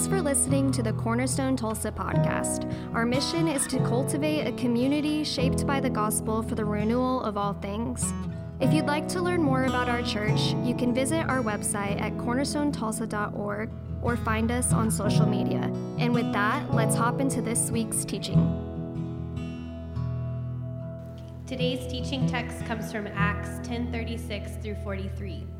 Thanks for listening to the Cornerstone Tulsa podcast. Our mission is to cultivate a community shaped by the gospel for the renewal of all things. If you'd like to learn more about our church, you can visit our website at cornerstonetulsa.org or find us on social media. And with that, let's hop into this week's teaching. Today's teaching text comes from Acts 10:36 through 43.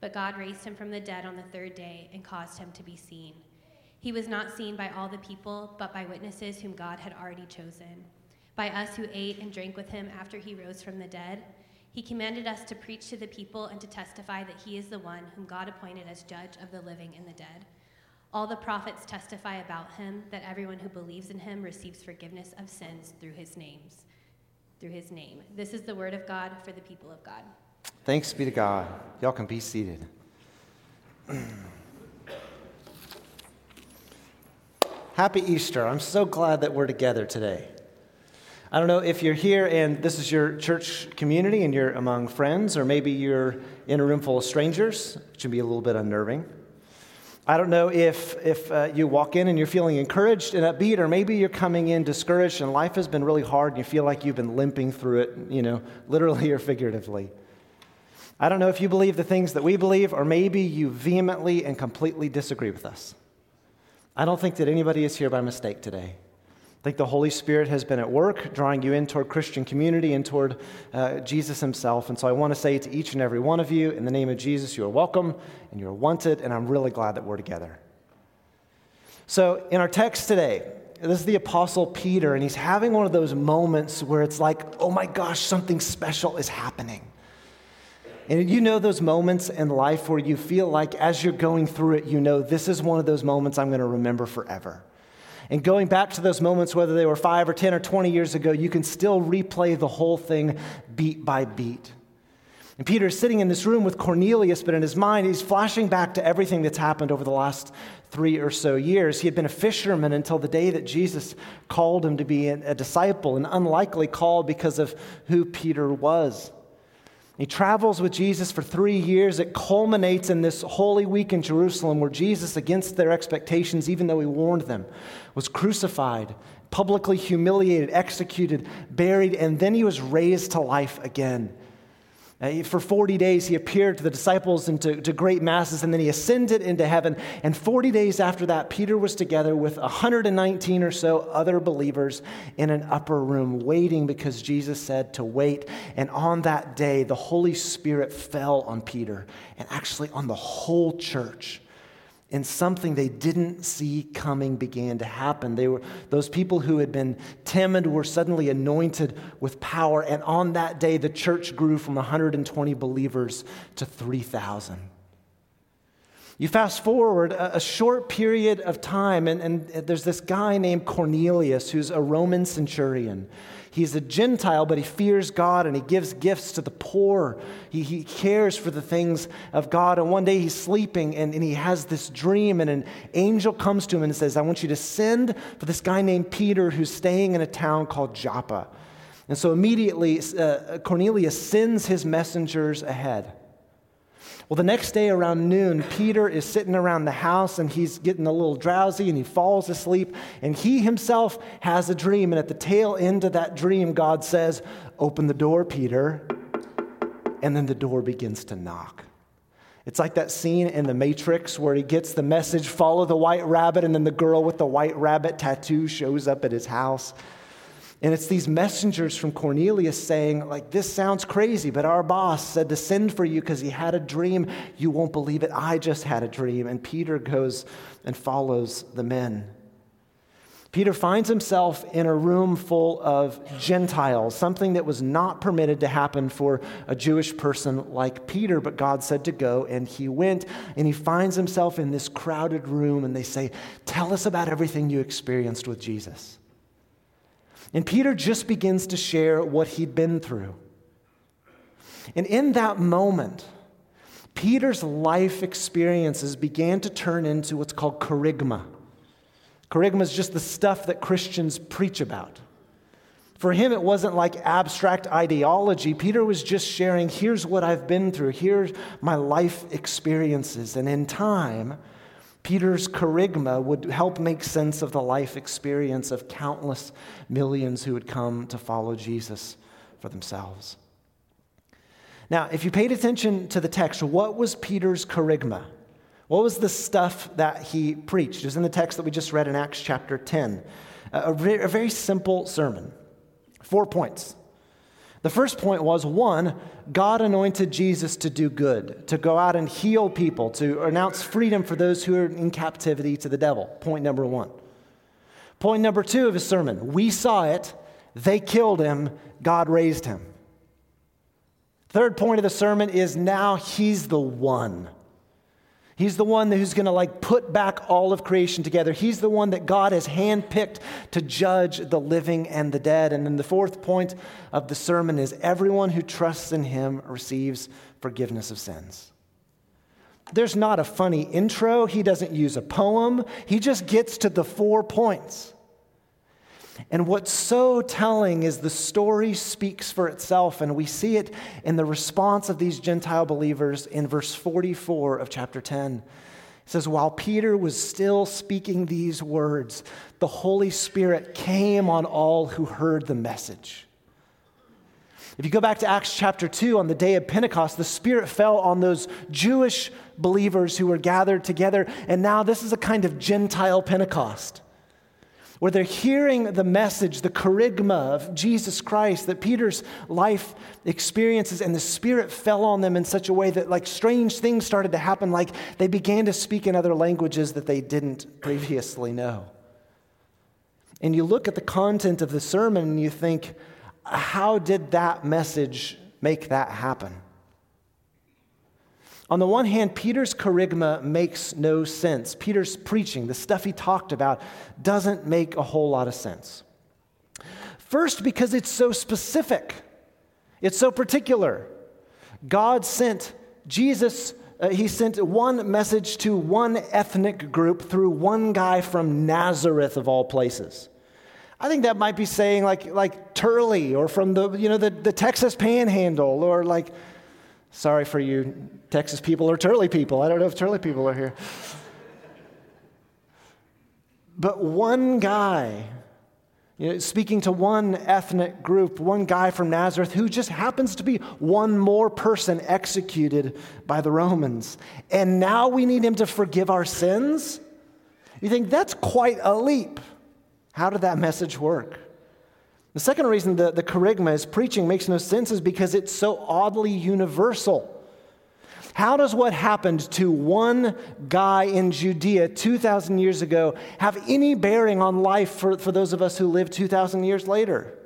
But God raised him from the dead on the third day and caused him to be seen. He was not seen by all the people, but by witnesses whom God had already chosen. By us who ate and drank with him after he rose from the dead, he commanded us to preach to the people and to testify that he is the one whom God appointed as judge of the living and the dead. All the prophets testify about him that everyone who believes in him receives forgiveness of sins through his names. Through his name. This is the word of God for the people of God. Thanks be to God. Y'all can be seated. Happy Easter. I'm so glad that we're together today. I don't know if you're here and this is your church community and you're among friends, or maybe you're in a room full of strangers, which can be a little bit unnerving. I don't know if, if uh, you walk in and you're feeling encouraged and upbeat, or maybe you're coming in discouraged and life has been really hard and you feel like you've been limping through it, you know, literally or figuratively. I don't know if you believe the things that we believe, or maybe you vehemently and completely disagree with us. I don't think that anybody is here by mistake today. I think the Holy Spirit has been at work, drawing you in toward Christian community and toward uh, Jesus Himself. And so I want to say to each and every one of you, in the name of Jesus, you are welcome and you're wanted, and I'm really glad that we're together. So, in our text today, this is the Apostle Peter, and he's having one of those moments where it's like, oh my gosh, something special is happening. And you know those moments in life where you feel like as you're going through it, you know, this is one of those moments I'm going to remember forever. And going back to those moments, whether they were five or 10 or 20 years ago, you can still replay the whole thing beat by beat. And Peter is sitting in this room with Cornelius, but in his mind, he's flashing back to everything that's happened over the last three or so years. He had been a fisherman until the day that Jesus called him to be a disciple, an unlikely call because of who Peter was. He travels with Jesus for three years. It culminates in this Holy Week in Jerusalem where Jesus, against their expectations, even though he warned them, was crucified, publicly humiliated, executed, buried, and then he was raised to life again. Uh, for 40 days, he appeared to the disciples and to, to, great masses, and then he ascended into heaven. And 40 days after that, Peter was together with 119 or so other believers in an upper room, waiting because Jesus said to wait. And on that day, the Holy Spirit fell on Peter and actually on the whole church and something they didn't see coming began to happen. They were, those people who had been timid were suddenly anointed with power, and on that day, the church grew from 120 believers to 3,000. You fast forward a, short period of time, and, and there's this guy named Cornelius who's a Roman centurion. He's a Gentile, but he fears God and he gives gifts to the poor. He, he cares for the things of God. And one day he's sleeping and, and he has this dream, and an angel comes to him and says, I want you to send for this guy named Peter who's staying in a town called Joppa. And so immediately, uh, Cornelius sends his messengers ahead. Well, the next day around noon, Peter is sitting around the house and he's getting a little drowsy and he falls asleep. And he himself has a dream. And at the tail end of that dream, God says, Open the door, Peter. And then the door begins to knock. It's like that scene in The Matrix where he gets the message, follow the white rabbit, and then the girl with the white rabbit tattoo shows up at his house. And it's these messengers from Cornelius saying, like, this sounds crazy, but our boss said to send for you because he had a dream. You won't believe it. I just had a dream. And Peter goes and follows the men. Peter finds himself in a room full of Gentiles, something that was not permitted to happen for a Jewish person like Peter, but God said to go, and he went, and he finds himself in this crowded room, and they say, Tell us about everything you experienced with Jesus. And Peter just begins to share what he'd been through. And in that moment, Peter's life experiences began to turn into what's called kerygma. Kerygma is just the stuff that Christians preach about. For him, it wasn't like abstract ideology. Peter was just sharing, here's what I've been through, here's my life experiences. And in time, Peter's kerygma would help make sense of the life experience of countless millions who would come to follow Jesus for themselves. Now, if you paid attention to the text, what was Peter's kerygma? What was the stuff that he preached? It was in the text that we just read in Acts chapter 10. A, a very simple sermon. Four points. The first point was one, God anointed Jesus to do good, to go out and heal people, to announce freedom for those who are in captivity to the devil. Point number one. Point number two of his sermon, we saw it, they killed him, God raised him. Third point of the sermon is now he's the one. He's the one who's going to like put back all of creation together. He's the one that God has handpicked to judge the living and the dead. And then the fourth point of the sermon is everyone who trusts in him receives forgiveness of sins. There's not a funny intro. He doesn't use a poem. He just gets to the four points. And what's so telling is the story speaks for itself, and we see it in the response of these Gentile believers in verse 44 of chapter 10. It says, While Peter was still speaking these words, the Holy Spirit came on all who heard the message. If you go back to Acts chapter 2, on the day of Pentecost, the Spirit fell on those Jewish believers who were gathered together, and now this is a kind of Gentile Pentecost where they're hearing the message, the kerygma of Jesus Christ that Peter's life experiences, and the Spirit fell on them in such a way that, like, strange things started to happen, like they began to speak in other languages that they didn't previously know. And you look at the content of the sermon and you think, how did that message make that happen? On the one hand, Peter's kerygma makes no sense. Peter's preaching, the stuff he talked about, doesn't make a whole lot of sense. First, because it's so specific, it's so particular. God sent Jesus, uh, he sent one message to one ethnic group through one guy from Nazareth, of all places. I think that might be saying like, like Turley or from the, you know, the, the Texas Panhandle or like Sorry for you Texas people or Turley people. I don't know if Turley people are here. But one guy, you know, speaking to one ethnic group, one guy from Nazareth who just happens to be one more person executed by the Romans. And now we need him to forgive our sins? You think that's quite a leap. How did that message work? The second reason the, the kerygma is preaching makes no sense is because it's so oddly universal. How does what happened to one guy in Judea 2,000 years ago have any bearing on life for, for those of us who live 2,000 years later?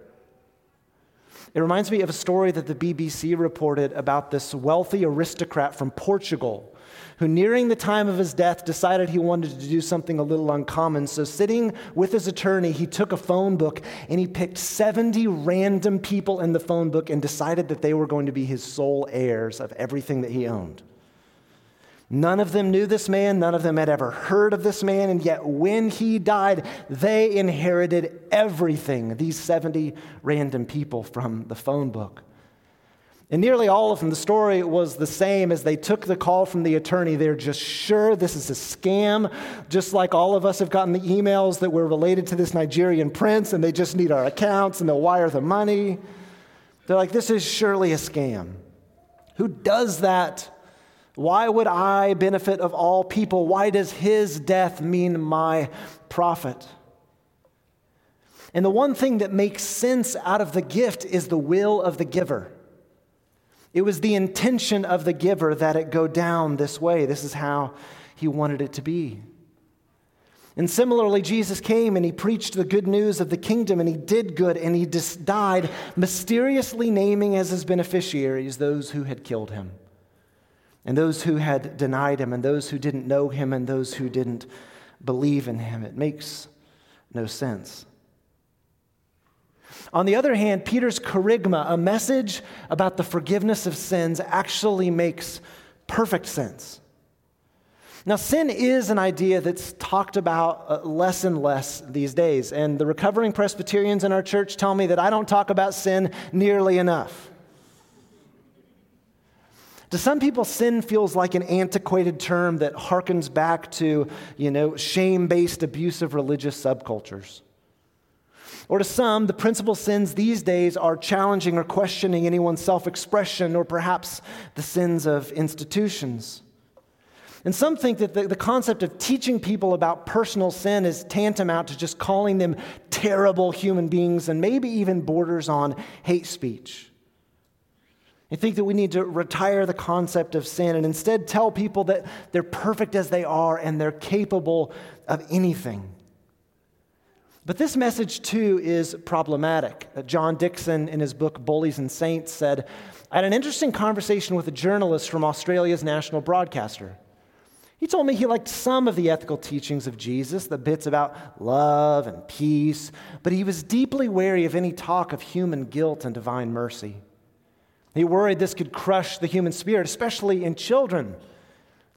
It reminds me of a story that the BBC reported about this wealthy aristocrat from Portugal who, nearing the time of his death, decided he wanted to do something a little uncommon. So, sitting with his attorney, he took a phone book and he picked 70 random people in the phone book and decided that they were going to be his sole heirs of everything that he owned. None of them knew this man, none of them had ever heard of this man, and yet when he died, they inherited everything, these 70 random people from the phone book. And nearly all of them, the story was the same as they took the call from the attorney. They're just sure this is a scam, just like all of us have gotten the emails that we're related to this Nigerian prince and they just need our accounts and they'll wire the money. They're like, this is surely a scam. Who does that? Why would I benefit of all people? Why does his death mean my profit? And the one thing that makes sense out of the gift is the will of the giver. It was the intention of the giver that it go down this way. This is how he wanted it to be. And similarly, Jesus came and he preached the good news of the kingdom and he did good and he just died, mysteriously naming as his beneficiaries those who had killed him, and those who had denied him, and those who didn't know him, and those who didn't believe in him. It makes no sense. On the other hand, Peter's kerygma, a message about the forgiveness of sins, actually makes perfect sense. Now, sin is an idea that's talked about uh, less and less these days. And the recovering Presbyterians in our church tell me that I don't talk about sin nearly enough. To some people, sin feels like an antiquated term that harkens back to, you know, shame-based abusive religious subcultures. Or to some, the principal sins these days are challenging or questioning anyone's self expression or perhaps the sins of institutions. And some think that the, the, concept of teaching people about personal sin is tantamount to just calling them terrible human beings and maybe even borders on hate speech. I think that we need to retire the concept of sin and instead tell people that they're perfect as they are and they're capable of anything. But this message, too, is problematic. John Dickson, in his book Bullies and Saints, said, I had an interesting conversation with a journalist from Australia's national broadcaster. He told me he liked some of the ethical teachings of Jesus, the bits about love and peace, but he was deeply wary of any talk of human guilt and divine mercy. He worried this could crush the human spirit, especially in children.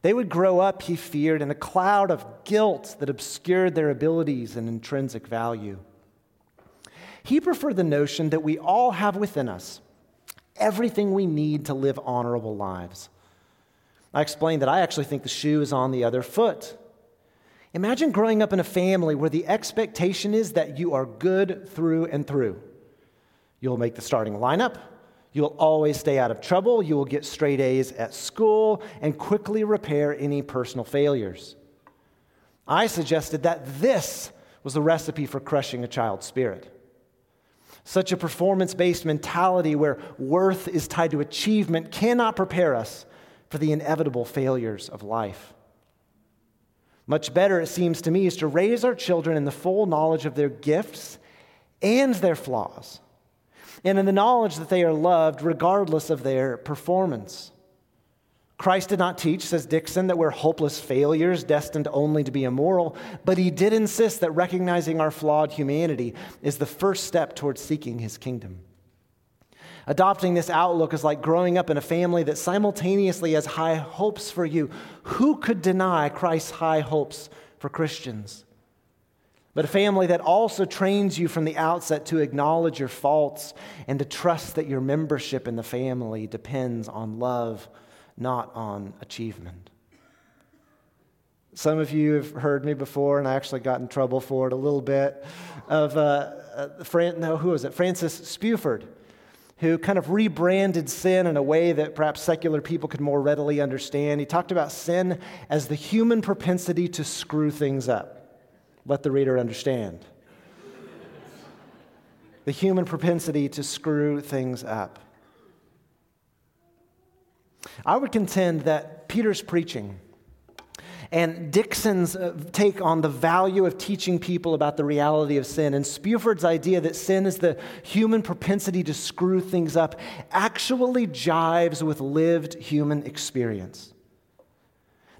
They would grow up, he feared, in a cloud of guilt that obscured their abilities and intrinsic value. He preferred the notion that we all have within us everything we need to live honorable lives. I explained that I actually think the shoe is on the other foot. Imagine growing up in a family where the expectation is that you are good through and through. You'll make the starting lineup. You'll always stay out of trouble. You will get straight A's at school and quickly repair any personal failures. I suggested that this was the recipe for crushing a child's spirit. Such a performance based mentality where worth is tied to achievement cannot prepare us for the inevitable failures of life. Much better, it seems to me, is to raise our children in the full knowledge of their gifts and their flaws, and in the knowledge that they are loved regardless of their performance. Christ did not teach, says Dickson, that we're hopeless failures destined only to be immoral, but he did insist that recognizing our flawed humanity is the first step towards seeking his kingdom. Adopting this outlook is like growing up in a family that simultaneously has high hopes for you. Who could deny Christ's high hopes for Christians? But a family that also trains you from the outset to acknowledge your faults and to trust that your membership in the family depends on love, not on achievement. Some of you have heard me before, and I actually got in trouble for it a little bit. Of uh, uh, Fran- no, who was it? Francis Spufford who kind of rebranded sin in a way that perhaps secular people could more readily understand. He talked about sin as the human propensity to screw things up. Let the reader understand. the human propensity to screw things up. I would contend that Peter's preaching and Dickson's uh, take on the value of teaching people about the reality of sin, and Spufford's idea that sin is the human propensity to screw things up, actually jives with lived human experience.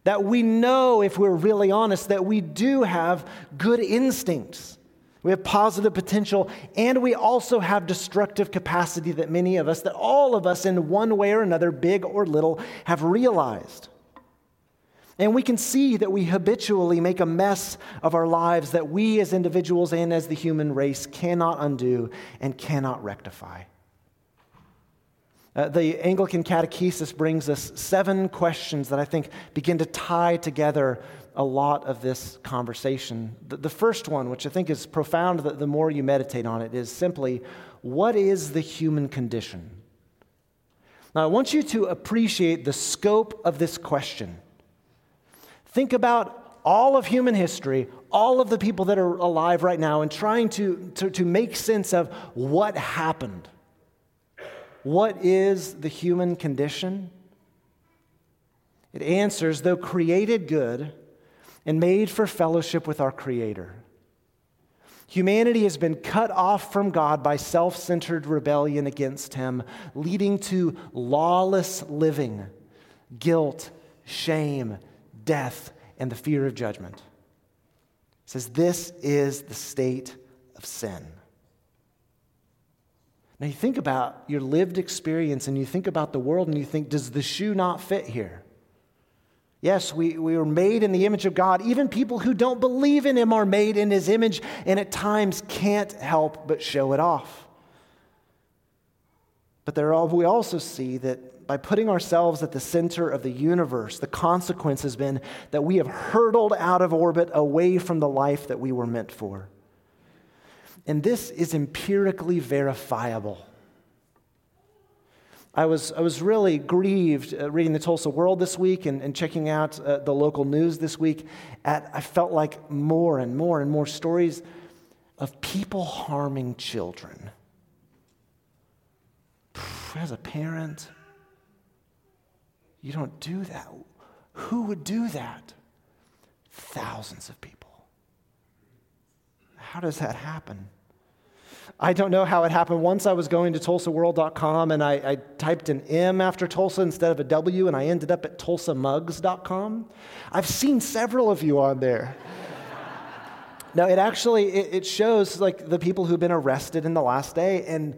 That we know, if we're really honest, that we do have good instincts. We have positive potential, and we also have destructive capacity that many of us, that all of us in one way or another, big or little, have realized. And we can see that we habitually make a mess of our lives that we as individuals and as the human race cannot undo and cannot rectify. Uh, the Anglican Catechesis brings us seven questions that I think begin to tie together a lot of this conversation. The, the first one, which I think is profound the, the more you meditate on it, is simply what is the human condition? Now, I want you to appreciate the scope of this question. Think about all of human history, all of the people that are alive right now, and trying to, to, to make sense of what happened. What is the human condition? It answers, though created good, and made for fellowship with our Creator. Humanity has been cut off from God by self centered rebellion against Him, leading to lawless living, guilt, shame, death, and the fear of judgment. It says, This is the state of sin. Now, you think about your lived experience and you think about the world and you think, does the shoe not fit here? Yes, we, we were made in the image of God. Even people who don't believe in Him are made in His image and at times can't help but show it off. But there are, we also see that by putting ourselves at the center of the universe, the consequence has been that we have hurtled out of orbit away from the life that we were meant for. And this is empirically verifiable. I was, I was really grieved uh, reading the Tulsa World this week and, and checking out uh, the local news this week. At, I felt like more and more and more stories of people harming children. As a parent, you don't do that. Who would do that? Thousands of people. How does that happen? I don't know how it happened. Once I was going to tulsaworld.com and I, I, typed an M after Tulsa instead of a W, and I ended up at tulsamugs.com. I've seen several of you on there. now, it actually it, it shows like the people who've been arrested in the last day, and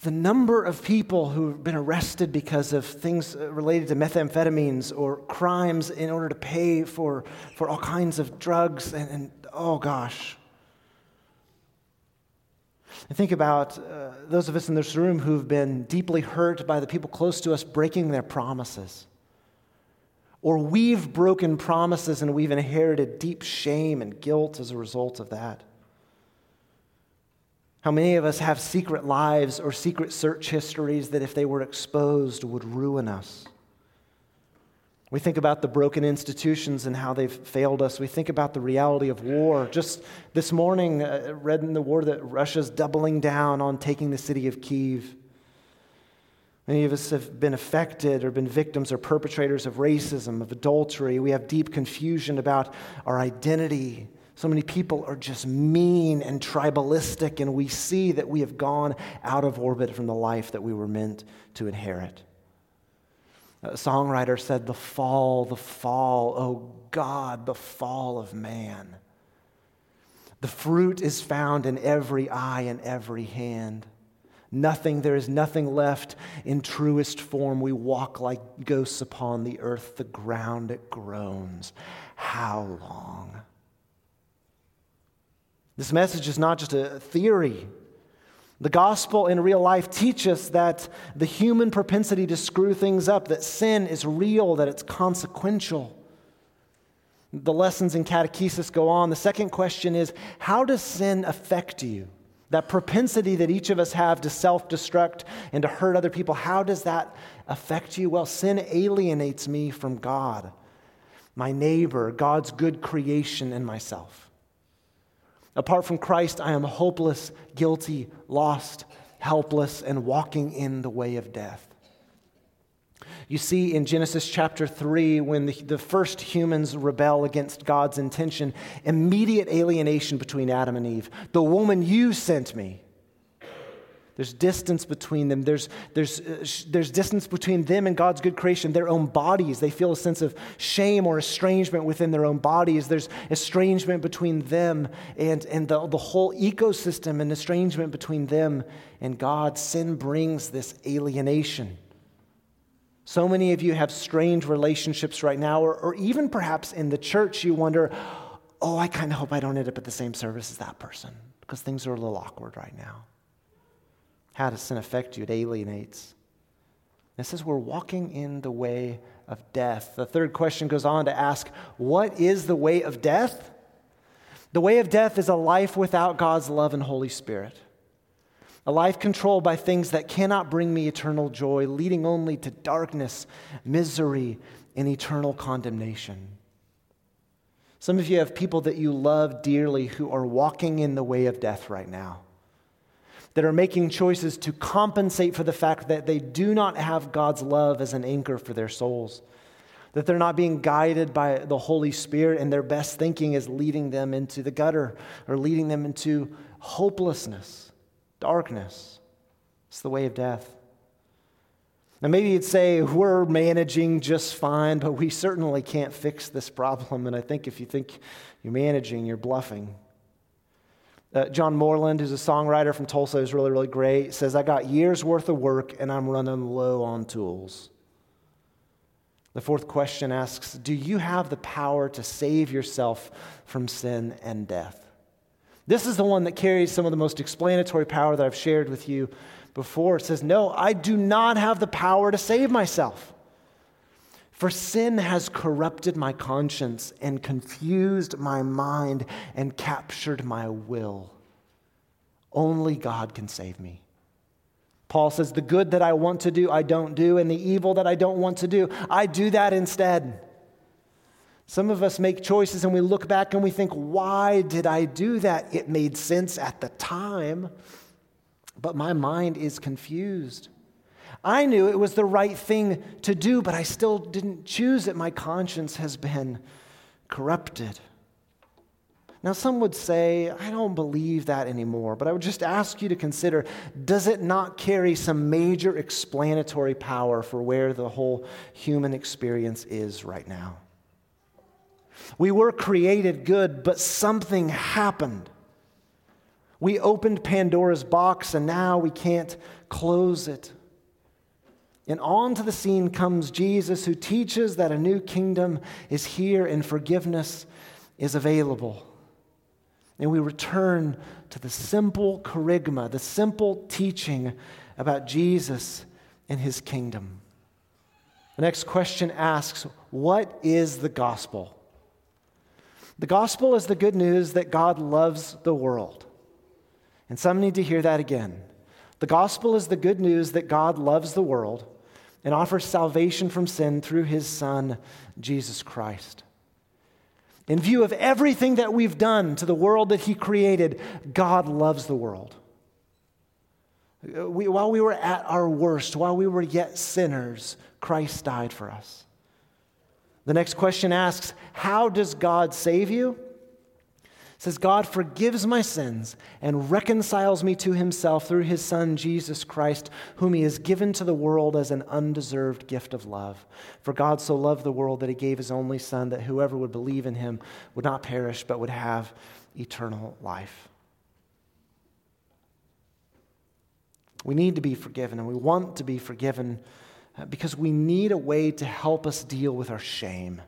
the number of people who've been arrested because of things related to methamphetamines or crimes in order to pay for, for all kinds of drugs, and, and oh gosh. And think about uh, those of us in this room who've been deeply hurt by the people close to us breaking their promises. Or we've broken promises and we've inherited deep shame and guilt as a result of that. How many of us have secret lives or secret search histories that, if they were exposed, would ruin us? We think about the broken institutions and how they've failed us. We think about the reality of war. Just this morning, uh, read in the war that Russia's doubling down on taking the city of Kiev. Many of us have been affected or been victims or perpetrators of racism, of adultery. We have deep confusion about our identity. So many people are just mean and tribalistic, and we see that we have gone out of orbit from the life that we were meant to inherit. A songwriter said, The fall, the fall, oh God, the fall of man. The fruit is found in every eye and every hand. Nothing, there is nothing left in truest form. We walk like ghosts upon the earth. The ground, it groans. How long? This message is not just a theory. The gospel in real life teaches that the human propensity to screw things up, that sin is real, that it's consequential. The lessons in catechesis go on. The second question is how does sin affect you? That propensity that each of us have to self destruct and to hurt other people, how does that affect you? Well, sin alienates me from God, my neighbor, God's good creation, and myself. Apart from Christ, I am hopeless, guilty, lost, helpless, and walking in the way of death. You see in Genesis chapter 3, when the, the, first humans rebel against God's intention, immediate alienation between Adam and Eve. The woman you sent me. There's distance between them. There's, there's, uh, there's distance between them and God's good creation, their own bodies. They feel a sense of shame or estrangement within their own bodies. There's estrangement between them and, and the, the whole ecosystem, and estrangement between them and God. Sin brings this alienation. So many of you have strained relationships right now, or, or even perhaps in the church, you wonder, oh, I kind of hope I don't end up at the same service as that person because things are a little awkward right now. How does sin affect you? It alienates. It says we're walking in the way of death. The third question goes on to ask, What is the way of death? The way of death is a life without God's love and Holy Spirit. A life controlled by things that cannot bring me eternal joy, leading only to darkness, misery, and eternal condemnation. Some of you have people that you love dearly who are walking in the way of death right now that are making choices to compensate for the fact that they do not have God's love as an anchor for their souls. that they're not being guided by the Holy Spirit, and their best thinking is leading them into the gutter or leading them into hopelessness, darkness. It's the way of death. Now, maybe you'd say we're managing just fine, but we certainly can't fix this problem. And I think if you think you're managing, you're bluffing. Uh, John Moreland, who's a songwriter from Tulsa, is really, really great, says, I got years worth of work and I'm running low on tools. The fourth question asks Do you have the power to save yourself from sin and death? This is the one that carries some of the most explanatory power that I've shared with you before. It says, No, I do not have the power to save myself. For sin has corrupted my conscience and confused my mind and captured my will. Only God can save me. Paul says, The good that I want to do, I don't do, and the evil that I don't want to do, I do that instead. Some of us make choices and we look back and we think, Why did I do that? It made sense at the time but my mind is confused. I knew it was the right thing to do, but I still didn't choose it. My conscience has been corrupted. Now, some would say, I don't believe that anymore, but I would just ask you to consider does it not carry some major explanatory power for where the whole human experience is right now? We were created good, but something happened. We opened Pandora's box and now we can't close it. And onto the scene comes Jesus, who teaches that a new kingdom is here and forgiveness is available. And we return to the simple kerygma, the simple teaching about Jesus and his kingdom. The next question asks What is the gospel? The gospel is the good news that God loves the world. And some need to hear that again. The gospel is the good news that God loves the world and offers salvation from sin through his Son, Jesus Christ. In view of everything that we've done to the world that he created, God loves the world. We, while we were at our worst, while we were yet sinners, Christ died for us. The next question asks How does God save you? Says, God forgives my sins and reconciles me to himself through his Son, Jesus Christ, whom he has given to the world as an undeserved gift of love. For God so loved the world that he gave his only Son, that whoever would believe in him would not perish, but would have eternal life. We need to be forgiven, and we want to be forgiven uh, because we need a way to help us deal with our shame.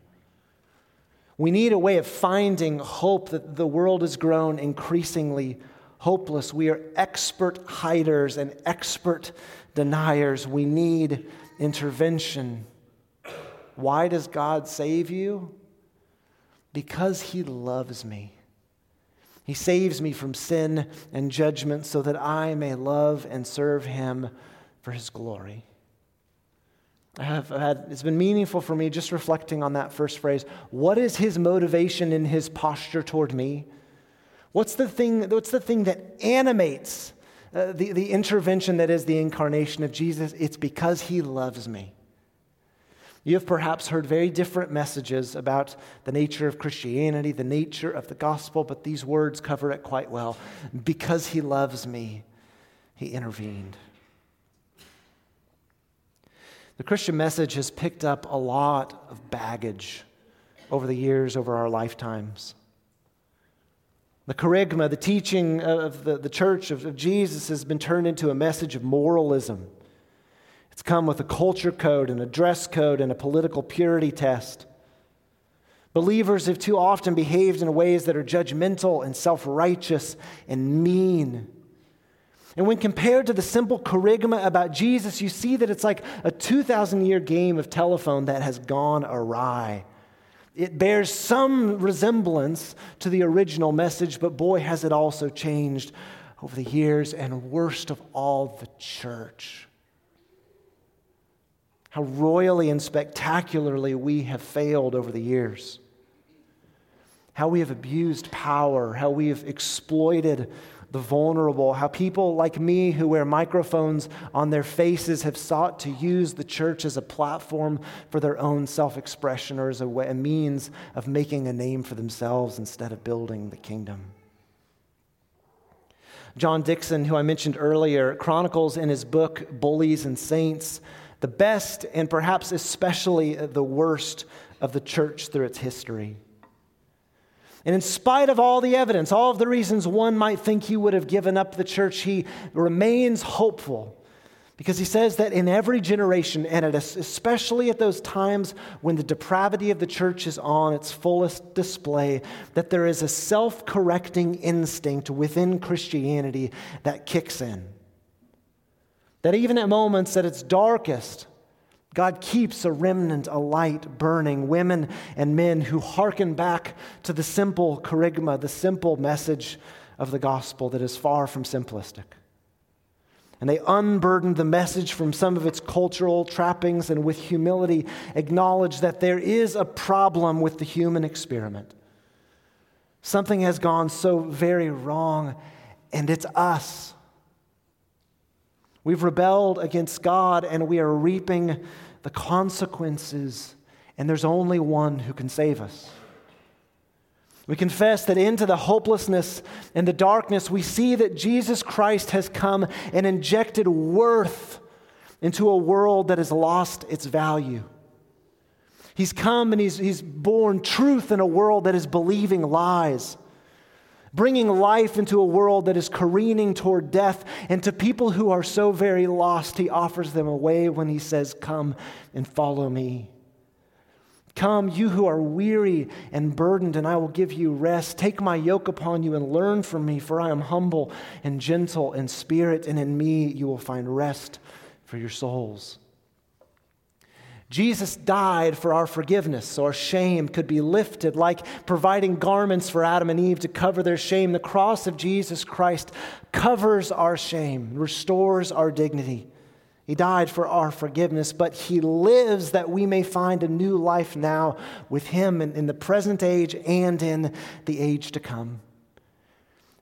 We need a way of finding hope that the world has grown increasingly hopeless. We are expert hiders and expert deniers. We need intervention. Why does God save you? Because He loves me. He saves me from sin and judgment so that I may love and serve Him for His glory. I have had, it's been meaningful for me just reflecting on that first phrase. What is his motivation in his posture toward me? What's the thing, what's the thing that animates uh, the, the intervention that is the incarnation of Jesus? It's because he loves me. You have perhaps heard very different messages about the nature of Christianity, the nature of the gospel, but these words cover it quite well. Because he loves me, he intervened. The Christian message has picked up a lot of baggage over the years, over our lifetimes. The kerygma, the teaching of the, the church of, of Jesus, has been turned into a message of moralism. It's come with a culture code and a dress code and a political purity test. Believers have too often behaved in ways that are judgmental and self righteous and mean. And when compared to the simple kerygma about Jesus, you see that it's like a 2,000 year game of telephone that has gone awry. It bears some resemblance to the original message, but boy, has it also changed over the years, and worst of all, the church. How royally and spectacularly we have failed over the years. How we have abused power, how we have exploited the vulnerable, how people like me who wear microphones on their faces have sought to use the church as a platform for their own self expression or as a, way, a means of making a name for themselves instead of building the kingdom. John Dickson, who I mentioned earlier, chronicles in his book, Bullies and Saints, the best and perhaps especially the worst of the church through its history. And in spite of all the evidence, all of the reasons one might think he would have given up the church, he remains hopeful because he says that in every generation, and especially at those times when the depravity of the church is on its fullest display, that there is a self correcting instinct within Christianity that kicks in. That even at moments that its darkest, God keeps a remnant, a light burning, women and men who hearken back to the simple kerygma, the simple message of the gospel that is far from simplistic. And they unburden the message from some of its cultural trappings and with humility acknowledge that there is a problem with the human experiment. Something has gone so very wrong, and it's us. We've rebelled against God, and we are reaping the consequences, and there's only one who can save us. We confess that into the hopelessness and the darkness, we see that Jesus Christ has come and injected worth into a world that has lost its value. He's come and he's, he's born truth in a world that is believing lies, bringing life into a world that is careening toward death. And to people who are so very lost, he offers them a way when he says, Come and follow me. Come, you who are weary and burdened, and I will give you rest. Take my yoke upon you and learn from me, for I am humble and gentle in spirit, and in me you will find rest for your souls. Jesus died for our forgiveness, so our shame could be lifted, like providing garments for Adam and Eve to cover their shame. The cross of Jesus Christ covers our shame, restores our dignity. He died for our forgiveness, but He lives that we may find a new life now with Him in, in, the present age and in the age to come.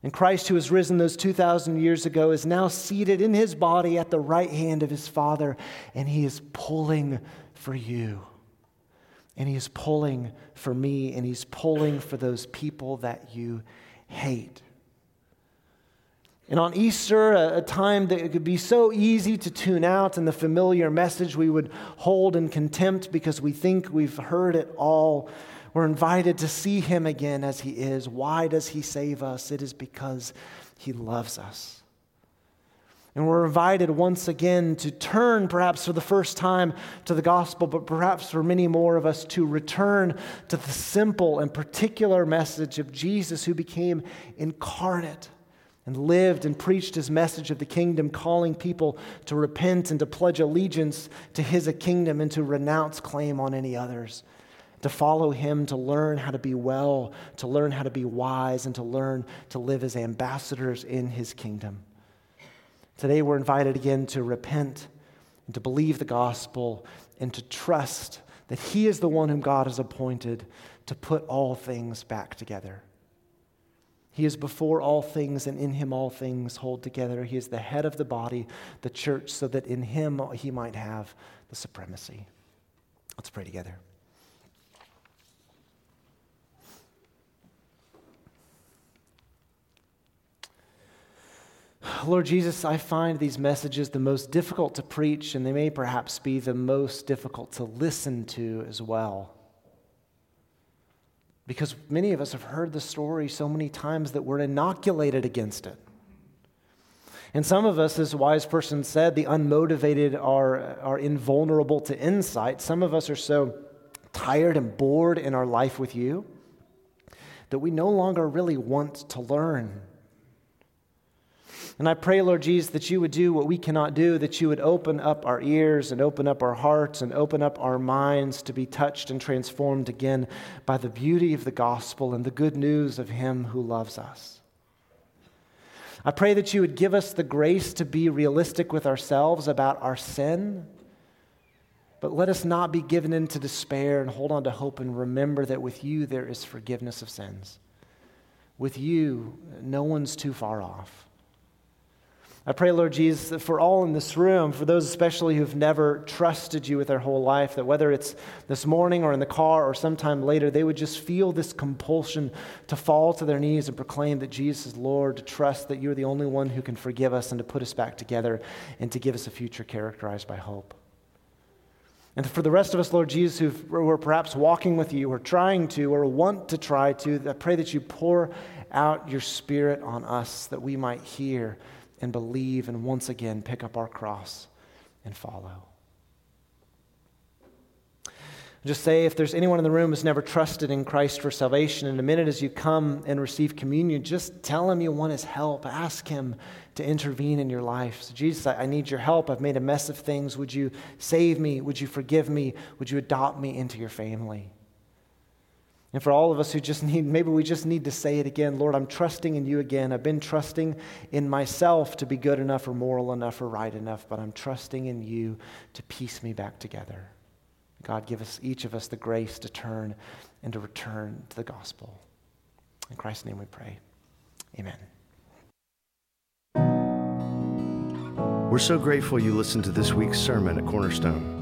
And Christ, who was risen those 2,000 years ago, is now seated in His body at the right hand of His Father, and He is pulling for you. And He is pulling for me, and He's pulling for those people that you hate. And on Easter, a, a, time that it could be so easy to tune out and the familiar message we would hold in contempt because we think we've heard it all, we're invited to see him again as he is. Why does he save us? It is because he loves us. And we're invited once again to turn, perhaps for the first time, to the gospel, but perhaps for many more of us to return to the simple and particular message of Jesus who became incarnate and lived and preached his message of the kingdom, calling people to repent and to pledge allegiance to his kingdom and to renounce claim on any others, to follow him, to learn how to be well, to learn how to be wise, and to learn to live as ambassadors in his kingdom. Today, we're invited again to repent and to believe the gospel and to trust that he is the one whom God has appointed to put all things back together. He is before all things, and in him all things hold together. He is the head of the body, the church, so that in him he might have the supremacy. Let's pray together. Lord Jesus, I find these messages the most difficult to preach, and they may perhaps be the most difficult to listen to as well. Because many of us have heard the story so many times that we're inoculated against it. And some of us, as a wise person said, the unmotivated are, are invulnerable to insight. Some of us are so tired and bored in our life with you that we no longer really want to learn and I pray, Lord Jesus, that you would do what we cannot do, that you would open up our ears and open up our hearts and open up our minds to be touched and transformed again by the beauty of the gospel and the good news of Him who loves us. I pray that you would give us the grace to be realistic with ourselves about our sin. But let us not be given into despair and hold on to hope and remember that with you there is forgiveness of sins. with you, no one's too far off. I pray, Lord Jesus, for all in this room, for those especially who've never trusted you with their whole life, that whether it's this morning or in the car or sometime later, they would just feel this compulsion to fall to their knees and proclaim that Jesus is Lord, to trust that you're the only one who can forgive us and to put us back together and to give us a future characterized by hope. And for the rest of us, Lord Jesus, who are perhaps walking with you or trying to or want to try to, I pray that you pour out your Spirit on us that we might hear and believe and once again pick up our cross and follow. Just say if there's anyone in the room who's never trusted in Christ for salvation, in a minute as you come and receive communion, just tell him you want his help. Ask him to intervene in your life. So, Jesus, I, I need your help. I've made a mess of things. Would you save me? Would you forgive me? Would you adopt me into your family? And for all of us who just need, maybe we just need to say it again Lord, I'm trusting in you again. I've been trusting in myself to be good enough or moral enough or right enough, but I'm trusting in you to piece me back together. God, give us, each of us, the grace to turn and to return to the gospel. In Christ's name we pray. Amen. We're so grateful you listened to this week's sermon at Cornerstone.